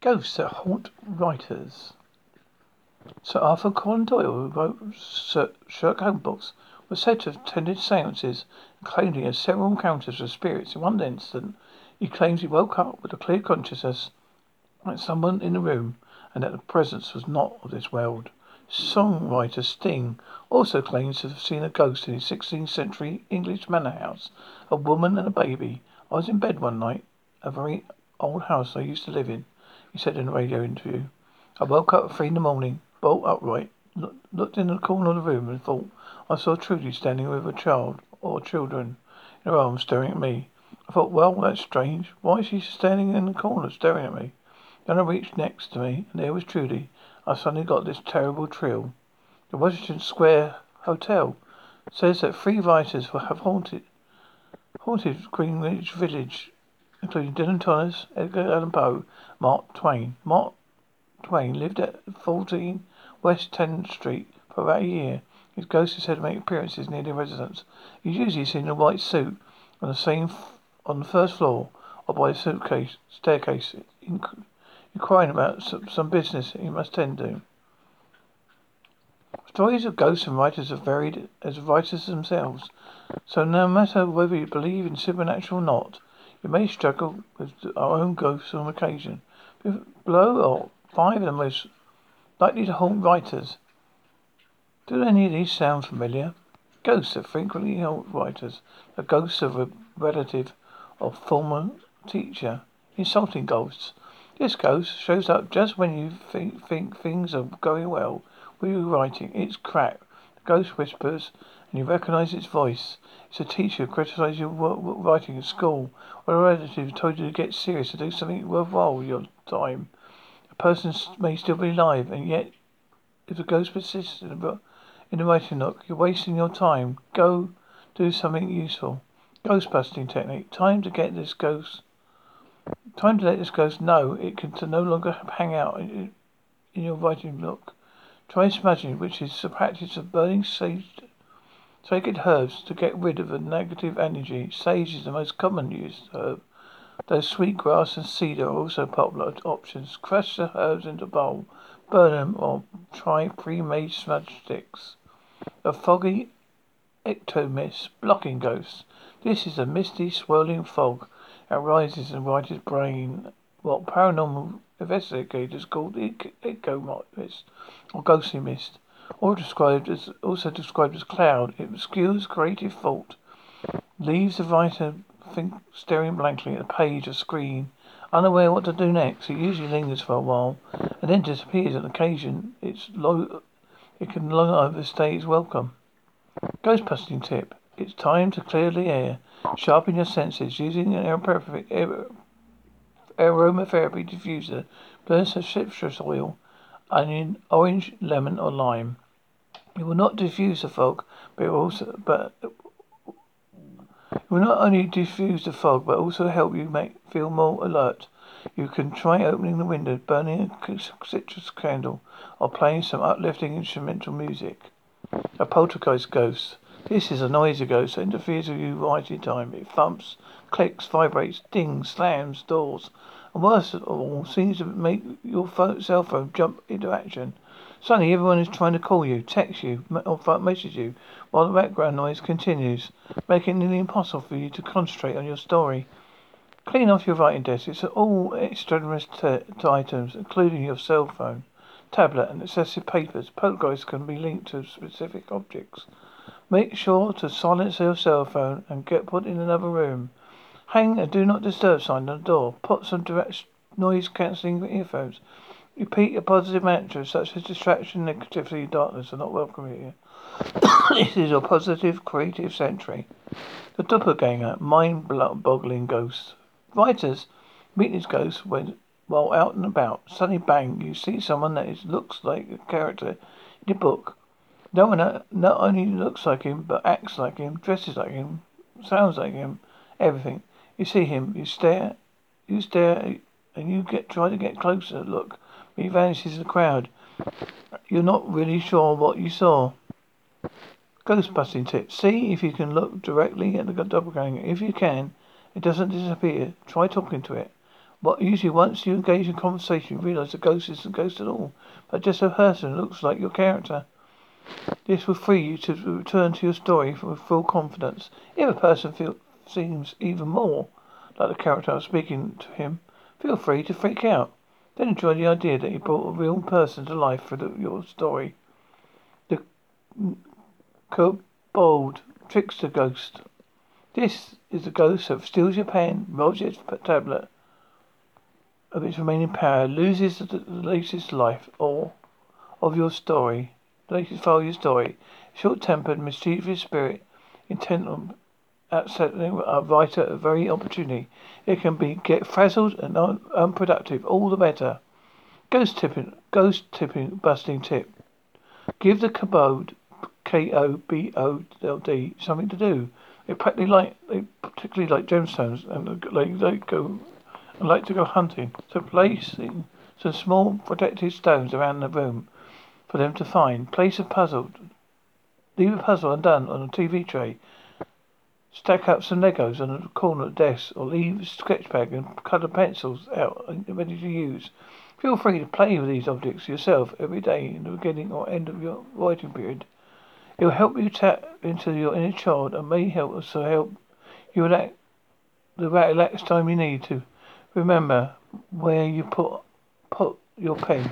Ghosts that haunt writers. Sir Arthur Conan Doyle, who wrote Sherlock Holmes books, was said to have attended seances and claimed he had several encounters with spirits. In one instance, he claims he woke up with a clear consciousness that someone in the room and that the presence was not of this world. Songwriter Sting also claims to have seen a ghost in his 16th century English manor house, a woman and a baby. I was in bed one night, a very old house I used to live in he said in a radio interview. I woke up at three in the morning, bolt upright, looked in the corner of the room and thought I saw Trudie standing with a child or children in her arms staring at me. I thought, well, that's strange. Why is she standing in the corner staring at me? Then I reached next to me and there was Trudie. I suddenly got this terrible thrill. The Washington Square Hotel says that three writers have haunted haunted Greenwich Village including Dylan Thomas, Edgar Allan Poe, Mark Twain. Mark Twain lived at 14 West 10th Street for about a year. His ghost is said to make appearances near the residence. He's usually seen in a white suit on the same f- on the first floor or by the suitcase staircase, inquiring about some, some business he must tend to. Stories of ghosts and writers are varied as writers themselves. So no matter whether you believe in supernatural or not, you may struggle with our own ghosts on occasion. Below are five of the most likely to haunt writers. Do any of these sound familiar? Ghosts that frequently haunt writers. The ghosts of a relative or former teacher. Insulting ghosts. This ghost shows up just when you think, think things are going well with your writing. It's crap. Ghost whispers and you recognize its voice. It's a teacher who criticized your writing at school, or a relative who told you to get serious to do something worthwhile with your time. A person may still be alive, and yet, if the ghost persists in the, in the writing nook, you're wasting your time. Go do something useful. Ghost busting technique. Time to get this ghost. Time to let this ghost know it can no longer hang out in, in your writing nook. Try smudging, which is the practice of burning sage Sacred herbs to get rid of the negative energy. Sage is the most common used herb. Though sweet grass and cedar are also popular options. Crush the herbs into a bowl, burn them, or try pre-made smudge sticks. A foggy ectomist, blocking ghosts. This is a misty, swirling fog that rises in writer's brain. What paranormal investigators call the echo mist or ghostly mist or described as also described as cloud. It obscures creative thought, leaves the writer think, staring blankly at a page or screen, unaware what to do next. It usually lingers for a while and then disappears on occasion. It's low, it can long overstay its welcome. Ghost busting tip. It's time to clear the air. Sharpen your senses using an aromatherapy diffuser. Burn some citrus oil onion, orange, lemon, or lime. It will not diffuse the fog, but it also, but it will not only diffuse the fog, but also help you make feel more alert. You can try opening the window, burning a citrus candle, or playing some uplifting instrumental music. A poltergeist ghost. This is a noisy ghost that interferes with you writing time. It thumps, clicks, vibrates, dings, slams doors, and worst of all, seems to make your phone, cell phone jump into action. Suddenly, everyone is trying to call you, text you, or message you, while the background noise continues, making it nearly impossible for you to concentrate on your story. Clean off your writing desk. It's all extraneous t- items, including your cell phone, tablet, and excessive papers. Poltergeists can be linked to specific objects. Make sure to silence your cell phone and get put in another room. Hang a do not disturb sign on the door. Put some direct noise cancelling earphones. Repeat a positive mantra such as distraction, negativity, darkness are not welcome here. this is a positive creative century. The doppelganger, mind-boggling ghost. Writers meet these ghosts when while out and about. Suddenly, bang! You see someone that is, looks like a character in your book. No one not only looks like him, but acts like him, dresses like him, sounds like him, everything. You see him, you stare, you stare, and you get try to get closer. Look, he vanishes in the crowd. You're not really sure what you saw. Ghost busting tip. See if you can look directly at the doppelganger. If you can, it doesn't disappear. Try talking to it. But usually once you engage in conversation, you realise the ghost isn't a ghost at all, but just a person who looks like your character. This will free you to return to your story with full confidence. If a person feel, seems even more like the character I was speaking to him, feel free to freak out. Then enjoy the idea that you brought a real person to life for the, your story. The kobold trickster ghost. This is the ghost that steals your pen, robs your tablet of its remaining power, loses the, the latest life or of your story, the latest file of your story. Short-tempered, mischievous spirit, intent on upsetting a writer a very opportunity. It can be get frazzled and un- unproductive, all the better. Ghost tipping, ghost tipping, busting tip. Give the kobold, K O B O L D, something to do. They practically like they particularly like gemstones and they, they go and like to go hunting. So placing some small protective stones around the room for them to find. Place a puzzle. Leave a puzzle undone on a TV tray. Stack up some Legos on a corner desk or leave a sketch pad and colour pencils out ready to use. Feel free to play with these objects yourself every day in the beginning or end of your writing period. It will help you tap into your inner child and may help also help you relax the relaxed time you need to remember where you put put your pen.